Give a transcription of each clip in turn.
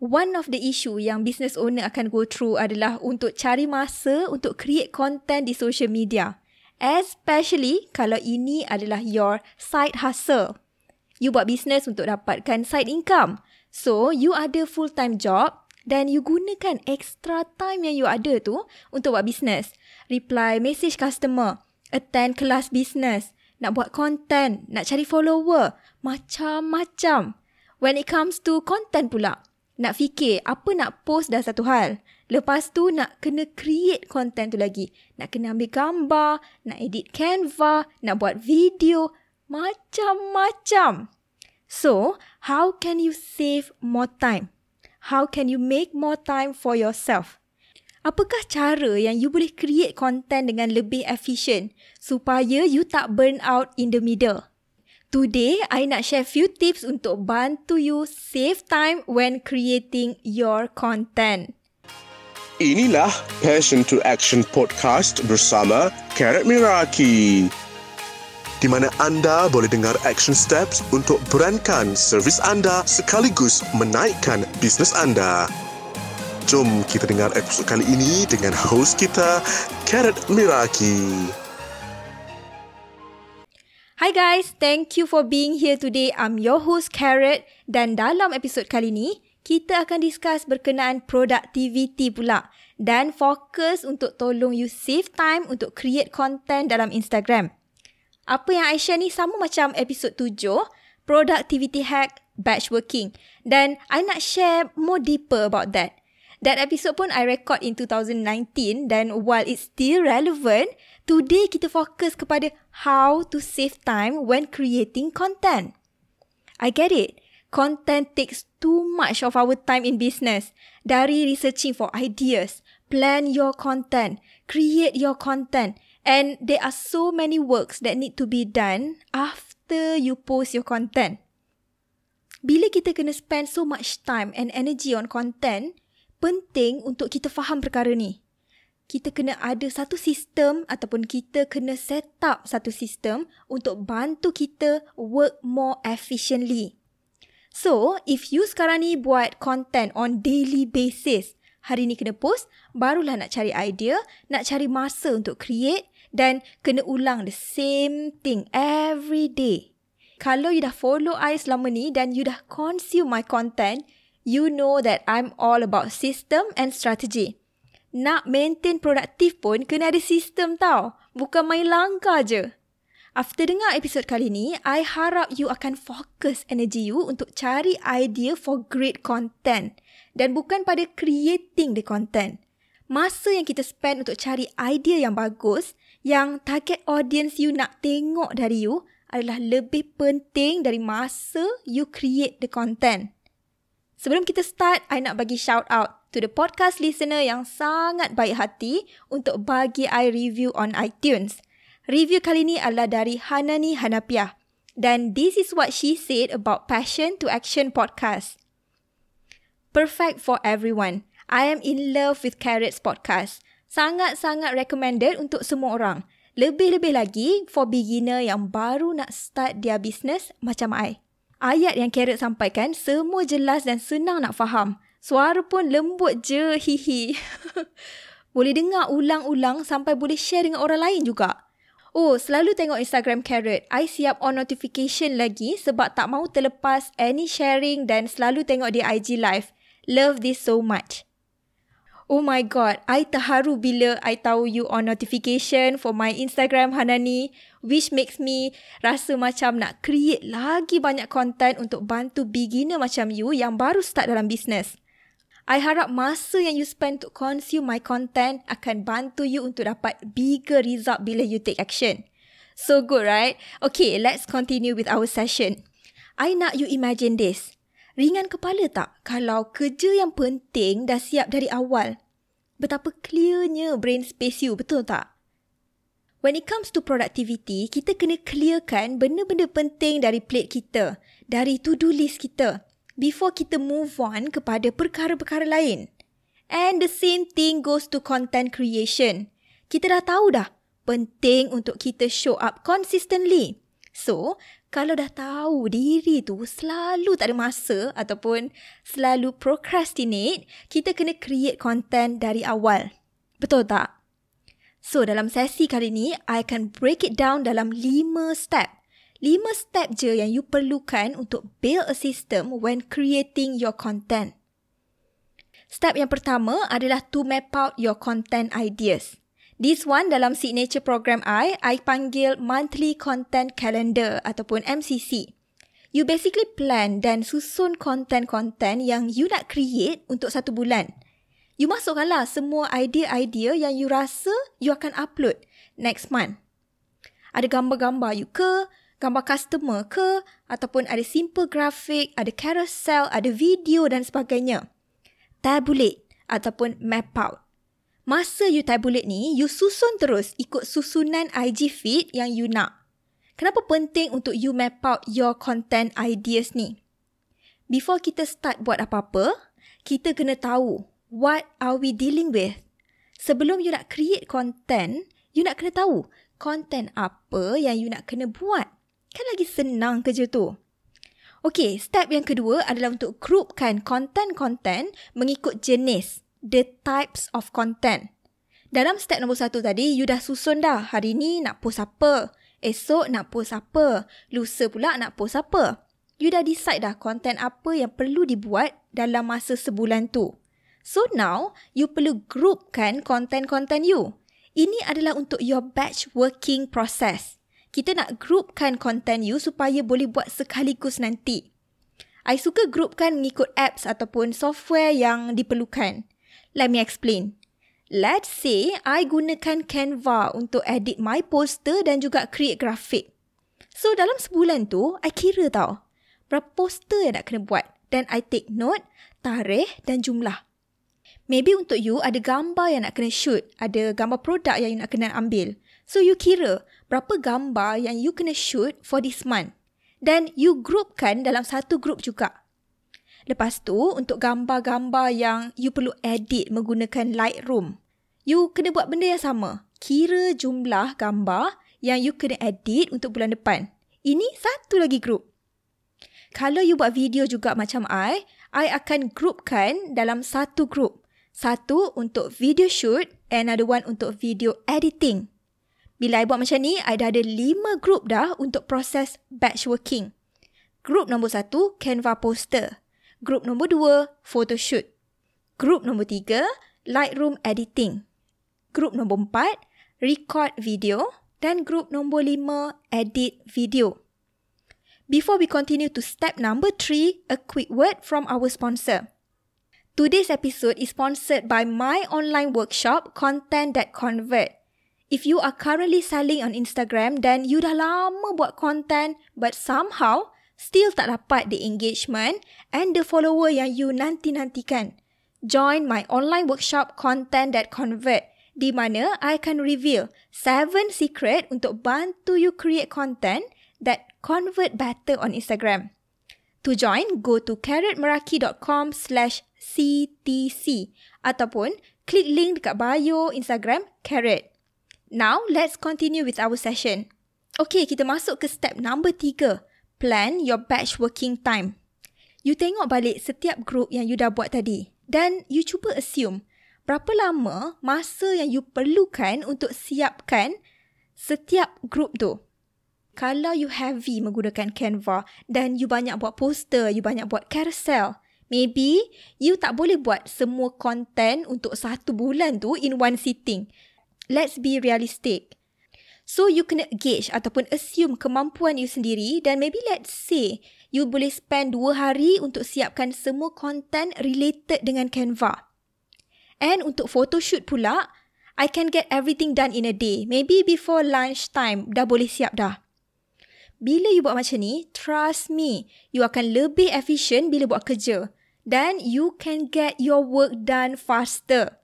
one of the issue yang business owner akan go through adalah untuk cari masa untuk create content di social media. Especially kalau ini adalah your side hustle. You buat business untuk dapatkan side income. So, you ada full-time job dan you gunakan extra time yang you ada tu untuk buat business. Reply message customer, attend kelas business, nak buat content, nak cari follower, macam-macam. When it comes to content pula, nak fikir apa nak post dah satu hal. Lepas tu nak kena create content tu lagi. Nak kena ambil gambar, nak edit Canva, nak buat video, macam-macam. So, how can you save more time? How can you make more time for yourself? Apakah cara yang you boleh create content dengan lebih efisien supaya you tak burn out in the middle? Today, I nak share few tips untuk bantu you save time when creating your content. Inilah Passion to Action Podcast bersama Karat Miraki di mana anda boleh dengar action steps untuk brandkan servis anda sekaligus menaikkan bisnes anda. Jom kita dengar episod kali ini dengan host kita, Karat Miraki. Hi guys, thank you for being here today. I'm your host Carrot dan dalam episod kali ini, kita akan discuss berkenaan productivity pula dan fokus untuk tolong you save time untuk create content dalam Instagram. Apa yang I share ni sama macam episod 7, productivity hack, batch working. Dan I nak share more deeper about that. That episode pun I record in 2019 dan while it's still relevant, today kita fokus kepada how to save time when creating content. I get it. Content takes too much of our time in business. Dari researching for ideas, plan your content, create your content, And there are so many works that need to be done after you post your content. Bila kita kena spend so much time and energy on content, penting untuk kita faham perkara ni. Kita kena ada satu sistem ataupun kita kena set up satu sistem untuk bantu kita work more efficiently. So, if you sekarang ni buat content on daily basis, hari ni kena post, barulah nak cari idea, nak cari masa untuk create dan kena ulang the same thing every day. Kalau you dah follow I selama ni dan you dah consume my content, you know that I'm all about system and strategy. Nak maintain produktif pun kena ada sistem tau. Bukan main langkah je. After dengar episod kali ni, I harap you akan fokus energy you untuk cari idea for great content. Dan bukan pada creating the content. Masa yang kita spend untuk cari idea yang bagus, yang target audience you nak tengok dari you adalah lebih penting dari masa you create the content. Sebelum kita start, I nak bagi shout out to the podcast listener yang sangat baik hati untuk bagi I review on iTunes. Review kali ni adalah dari Hanani Hanapiah. Dan this is what she said about Passion to Action podcast. Perfect for everyone. I am in love with Carrots podcast sangat-sangat recommended untuk semua orang. Lebih-lebih lagi for beginner yang baru nak start dia business macam I. Ayat yang Carrot sampaikan semua jelas dan senang nak faham. Suara pun lembut je, hihi. boleh dengar ulang-ulang sampai boleh share dengan orang lain juga. Oh, selalu tengok Instagram Carrot. I siap on notification lagi sebab tak mahu terlepas any sharing dan selalu tengok dia IG live. Love this so much. Oh my god, I terharu bila I tahu you on notification for my Instagram Hanani which makes me rasa macam nak create lagi banyak content untuk bantu beginner macam you yang baru start dalam business. I harap masa yang you spend to consume my content akan bantu you untuk dapat bigger result bila you take action. So good, right? Okay, let's continue with our session. I nak you imagine this. Ringan kepala tak kalau kerja yang penting dah siap dari awal? Betapa clearnya brain space you, betul tak? When it comes to productivity, kita kena clearkan benda-benda penting dari plate kita, dari to-do list kita, before kita move on kepada perkara-perkara lain. And the same thing goes to content creation. Kita dah tahu dah, penting untuk kita show up consistently. So, kalau dah tahu diri tu selalu tak ada masa ataupun selalu procrastinate, kita kena create content dari awal. Betul tak? So, dalam sesi kali ni, I akan break it down dalam 5 step. 5 step je yang you perlukan untuk build a system when creating your content. Step yang pertama adalah to map out your content ideas. This one dalam signature program I, I panggil monthly content calendar ataupun MCC. You basically plan dan susun content-content yang you nak create untuk satu bulan. You masukkanlah semua idea-idea yang you rasa you akan upload next month. Ada gambar-gambar you ke, gambar customer ke, ataupun ada simple graphic, ada carousel, ada video dan sebagainya. Tabulate ataupun map out. Masa you tabulate ni, you susun terus ikut susunan IG feed yang you nak. Kenapa penting untuk you map out your content ideas ni? Before kita start buat apa-apa, kita kena tahu what are we dealing with. Sebelum you nak create content, you nak kena tahu content apa yang you nak kena buat. Kan lagi senang kerja tu. Okay, step yang kedua adalah untuk groupkan content-content mengikut jenis the types of content. Dalam step nombor satu tadi, you dah susun dah. Hari ni nak post apa? Esok nak post apa? Lusa pula nak post apa? You dah decide dah content apa yang perlu dibuat dalam masa sebulan tu. So now, you perlu groupkan content-content you. Ini adalah untuk your batch working process. Kita nak groupkan content you supaya boleh buat sekaligus nanti. I suka groupkan mengikut apps ataupun software yang diperlukan. Let me explain. Let's say I gunakan Canva untuk edit my poster dan juga create grafik. So dalam sebulan tu, I kira tau. Berapa poster yang nak kena buat. Dan I take note, tarikh dan jumlah. Maybe untuk you ada gambar yang nak kena shoot. Ada gambar produk yang you nak kena ambil. So you kira berapa gambar yang you kena shoot for this month. Dan you groupkan dalam satu group juga. Lepas tu, untuk gambar-gambar yang you perlu edit menggunakan Lightroom, you kena buat benda yang sama. Kira jumlah gambar yang you kena edit untuk bulan depan. Ini satu lagi group. Kalau you buat video juga macam I, I akan groupkan dalam satu group. Satu untuk video shoot, another one untuk video editing. Bila I buat macam ni, I dah ada lima group dah untuk proses batch working. Group nombor satu, Canva poster. Group nombor dua, photoshoot. Group nombor tiga, Lightroom editing. Group nombor empat, record video. Dan group nombor lima, edit video. Before we continue to step number three, a quick word from our sponsor. Today's episode is sponsored by my online workshop, Content That Convert. If you are currently selling on Instagram dan you dah lama buat content but somehow still tak dapat the engagement and the follower yang you nanti-nantikan. Join my online workshop Content That Convert di mana I akan reveal 7 secret untuk bantu you create content that convert better on Instagram. To join, go to carrotmeraki.com slash CTC ataupun klik link dekat bio Instagram Carrot. Now, let's continue with our session. Okay, kita masuk ke step number plan your batch working time. You tengok balik setiap group yang you dah buat tadi dan you cuba assume berapa lama masa yang you perlukan untuk siapkan setiap group tu. Kalau you heavy menggunakan Canva dan you banyak buat poster, you banyak buat carousel, maybe you tak boleh buat semua content untuk satu bulan tu in one sitting. Let's be realistic. So you kena gauge ataupun assume kemampuan you sendiri dan maybe let's say you boleh spend dua hari untuk siapkan semua content related dengan Canva. And untuk photoshoot pula, I can get everything done in a day. Maybe before lunch time dah boleh siap dah. Bila you buat macam ni, trust me, you akan lebih efficient bila buat kerja. Dan you can get your work done faster.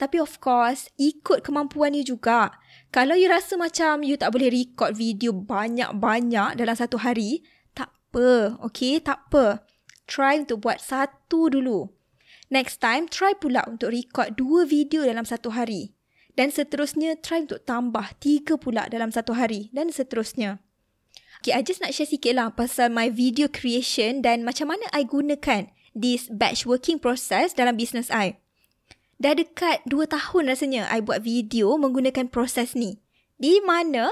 Tapi of course, ikut kemampuan you juga. Kalau you rasa macam you tak boleh record video banyak-banyak dalam satu hari, tak apa, okay? Tak apa. Try untuk buat satu dulu. Next time, try pula untuk record dua video dalam satu hari. Dan seterusnya, try untuk tambah tiga pula dalam satu hari. Dan seterusnya. Okay, I just nak share sikit lah pasal my video creation dan macam mana I gunakan this batch working process dalam business I. Dah dekat 2 tahun rasanya I buat video menggunakan proses ni. Di mana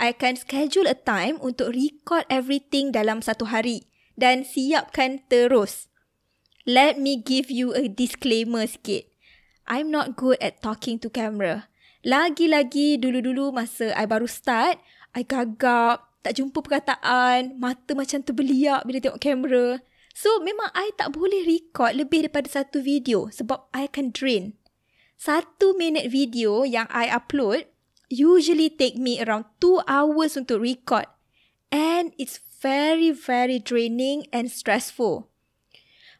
I akan schedule a time untuk record everything dalam satu hari dan siapkan terus. Let me give you a disclaimer sikit. I'm not good at talking to camera. Lagi-lagi dulu-dulu masa I baru start, I gagap, tak jumpa perkataan, mata macam terbeliak bila tengok kamera. So memang I tak boleh record lebih daripada satu video sebab I akan drain. Satu minit video yang I upload usually take me around two hours untuk record. And it's very, very draining and stressful.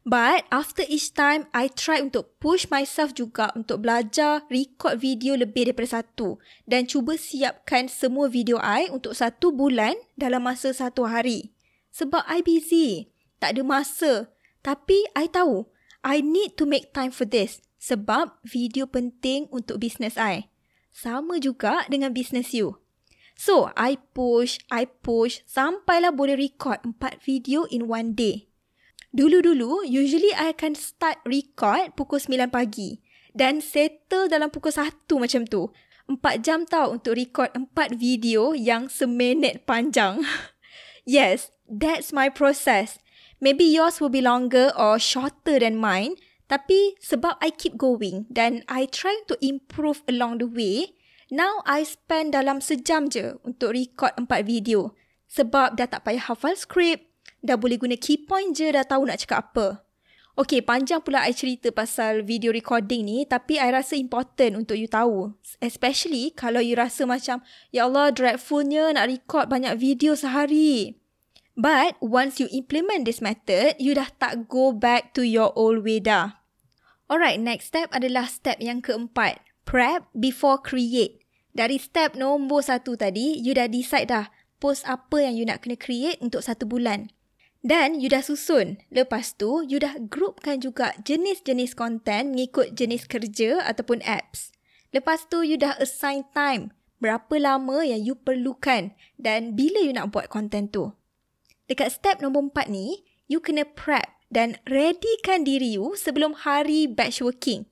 But after each time, I try untuk push myself juga untuk belajar record video lebih daripada satu dan cuba siapkan semua video I untuk satu bulan dalam masa satu hari. Sebab I busy, tak ada masa. Tapi I tahu, I need to make time for this sebab video penting untuk business I. Sama juga dengan business you. So, I push, I push sampailah boleh record empat video in one day. Dulu-dulu, usually I akan start record pukul 9 pagi dan settle dalam pukul 1 macam tu. 4 jam tau untuk record 4 video yang seminit panjang. yes, that's my process. Maybe yours will be longer or shorter than mine. Tapi sebab I keep going dan I try to improve along the way, now I spend dalam sejam je untuk record 4 video. Sebab dah tak payah hafal skrip, Dah boleh guna key point je dah tahu nak cakap apa. Okay, panjang pula I cerita pasal video recording ni tapi I rasa important untuk you tahu. Especially kalau you rasa macam, Ya Allah, dreadfulnya nak record banyak video sehari. But once you implement this method, you dah tak go back to your old way dah. Alright, next step adalah step yang keempat. Prep before create. Dari step nombor satu tadi, you dah decide dah post apa yang you nak kena create untuk satu bulan. Dan you dah susun. Lepas tu, you dah groupkan juga jenis-jenis konten mengikut jenis kerja ataupun apps. Lepas tu, you dah assign time. Berapa lama yang you perlukan dan bila you nak buat konten tu. Dekat step nombor empat ni, you kena prep dan readykan diri you sebelum hari batch working.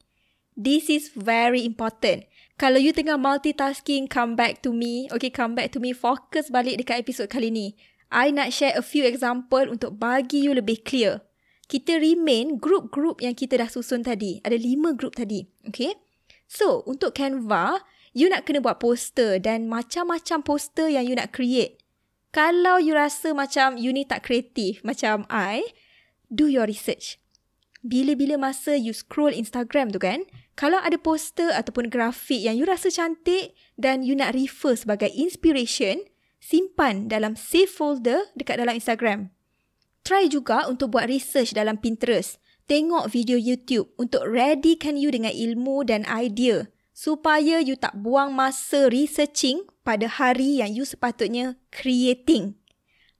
This is very important. Kalau you tengah multitasking, come back to me. Okay, come back to me. Fokus balik dekat episod kali ni. I nak share a few example untuk bagi you lebih clear. Kita remain group-group yang kita dah susun tadi. Ada lima group tadi. Okay? So, untuk Canva, you nak kena buat poster dan macam-macam poster yang you nak create. Kalau you rasa macam you ni tak kreatif macam I, do your research. Bila-bila masa you scroll Instagram tu kan, kalau ada poster ataupun grafik yang you rasa cantik dan you nak refer sebagai inspiration, simpan dalam save folder dekat dalam Instagram. Try juga untuk buat research dalam Pinterest. Tengok video YouTube untuk readykan you dengan ilmu dan idea supaya you tak buang masa researching pada hari yang you sepatutnya creating.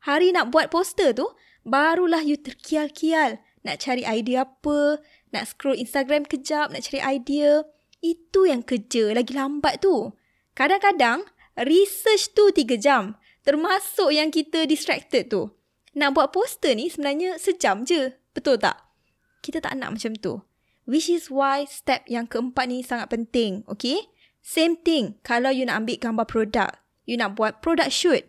Hari nak buat poster tu, barulah you terkial-kial nak cari idea apa, nak scroll Instagram kejap, nak cari idea. Itu yang kerja lagi lambat tu. Kadang-kadang, research tu tiga jam. Termasuk yang kita distracted tu. Nak buat poster ni sebenarnya sejam je. Betul tak? Kita tak nak macam tu. Which is why step yang keempat ni sangat penting. Okay? Same thing kalau you nak ambil gambar produk. You nak buat product shoot.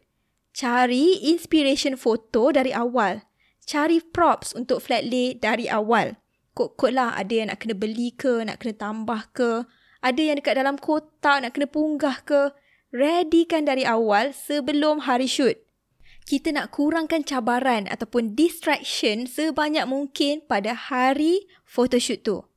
Cari inspiration foto dari awal. Cari props untuk flat lay dari awal. Kod-kod lah ada yang nak kena beli ke, nak kena tambah ke. Ada yang dekat dalam kotak nak kena punggah ke readykan dari awal sebelum hari shoot. Kita nak kurangkan cabaran ataupun distraction sebanyak mungkin pada hari photoshoot tu.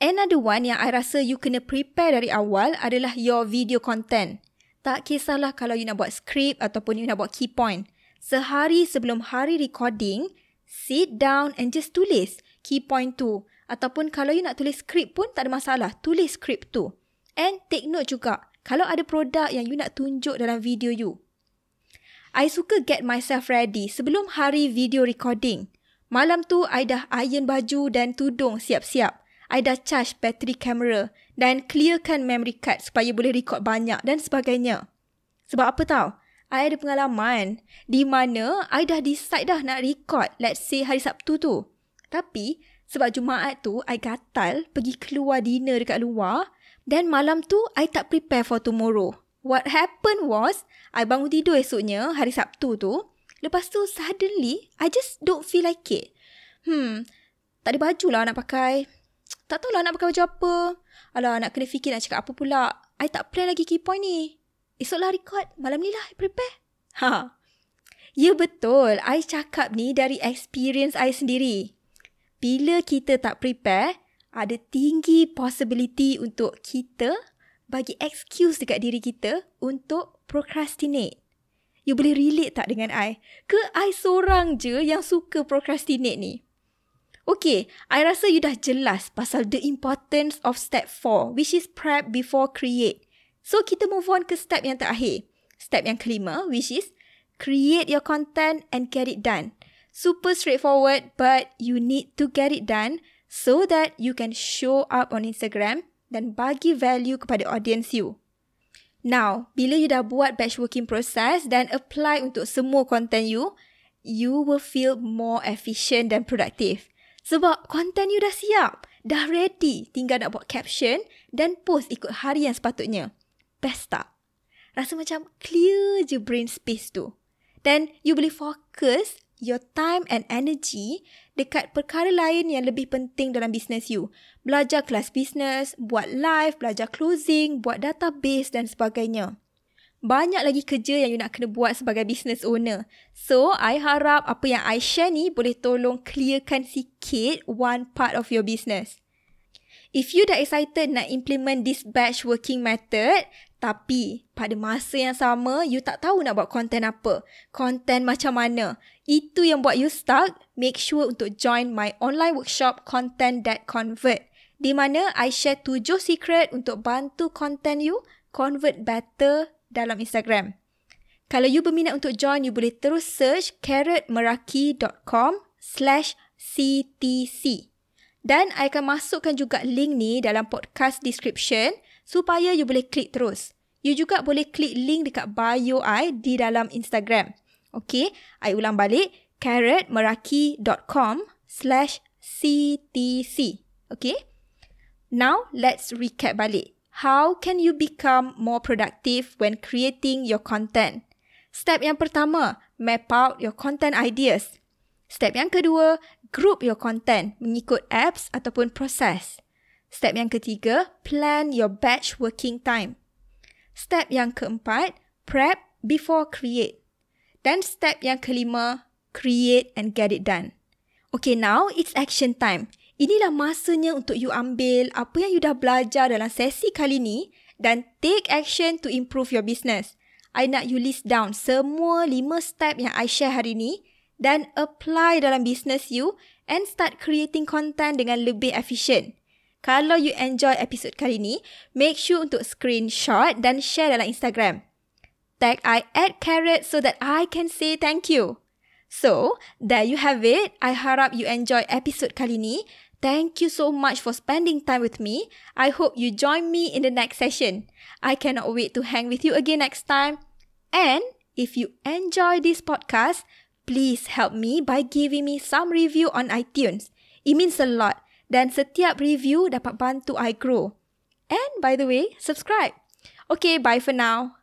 Another one yang I rasa you kena prepare dari awal adalah your video content. Tak kisahlah kalau you nak buat script ataupun you nak buat key point. Sehari sebelum hari recording, sit down and just tulis key point tu. Ataupun kalau you nak tulis script pun tak ada masalah, tulis script tu. And take note juga, kalau ada produk yang you nak tunjuk dalam video you. I suka get myself ready sebelum hari video recording. Malam tu, I dah iron baju dan tudung siap-siap. I dah charge battery camera dan clearkan memory card supaya boleh record banyak dan sebagainya. Sebab apa tahu? I ada pengalaman di mana I dah decide dah nak record let's say hari Sabtu tu. Tapi sebab Jumaat tu I gatal pergi keluar dinner dekat luar dan malam tu I tak prepare for tomorrow. What happened was I bangun tidur esoknya hari Sabtu tu. Lepas tu suddenly I just don't feel like it. Hmm, tak ada baju lah nak pakai. Tak tahulah nak pakai baju apa. Alah nak kena fikir nak cakap apa pula. I tak plan lagi key point ni. Esoklah record. Malam ni lah I prepare. Ha. Ya betul. I cakap ni dari experience I sendiri. Bila kita tak prepare, ada tinggi possibility untuk kita bagi excuse dekat diri kita untuk procrastinate. You boleh relate tak dengan I? Ke I seorang je yang suka procrastinate ni? Okay, I rasa you dah jelas pasal the importance of step 4 which is prep before create. So kita move on ke step yang terakhir. Step yang kelima which is create your content and get it done. Super straightforward but you need to get it done so that you can show up on Instagram dan bagi value kepada audience you. Now, bila you dah buat batch working process dan apply untuk semua content you, you will feel more efficient dan productive. Sebab konten you dah siap, dah ready, tinggal nak buat caption dan post ikut hari yang sepatutnya. Best tak? Rasa macam clear je brain space tu. Dan you boleh fokus your time and energy dekat perkara lain yang lebih penting dalam bisnes you. Belajar kelas bisnes, buat live, belajar closing, buat database dan sebagainya banyak lagi kerja yang you nak kena buat sebagai business owner. So, I harap apa yang I share ni boleh tolong clearkan sikit one part of your business. If you dah excited nak implement this batch working method, tapi pada masa yang sama, you tak tahu nak buat konten apa, konten macam mana, itu yang buat you stuck, make sure untuk join my online workshop Content That Convert. Di mana I share tujuh secret untuk bantu konten you convert better dalam Instagram. Kalau you berminat untuk join, you boleh terus search carrotmeraki.com slash CTC. Dan I akan masukkan juga link ni dalam podcast description supaya you boleh klik terus. You juga boleh klik link dekat bio I di dalam Instagram. Okay, I ulang balik carrotmeraki.com slash CTC. Okay, now let's recap balik. How can you become more productive when creating your content? Step yang pertama, map out your content ideas. Step yang kedua, group your content mengikut apps ataupun proses. Step yang ketiga, plan your batch working time. Step yang keempat, prep before create. Dan step yang kelima, create and get it done. Okay, now it's action time. Inilah masanya untuk you ambil apa yang you dah belajar dalam sesi kali ni dan take action to improve your business. I nak you list down semua lima step yang I share hari ni dan apply dalam business you and start creating content dengan lebih efficient. Kalau you enjoy episode kali ni, make sure untuk screenshot dan share dalam Instagram. Tag I at carrot so that I can say thank you. So, there you have it. I harap you enjoy episode kali ni Thank you so much for spending time with me. I hope you join me in the next session. I cannot wait to hang with you again next time. And if you enjoy this podcast, please help me by giving me some review on iTunes. It means a lot. Dan setiap review dapat bantu I grow. And by the way, subscribe. Okay, bye for now.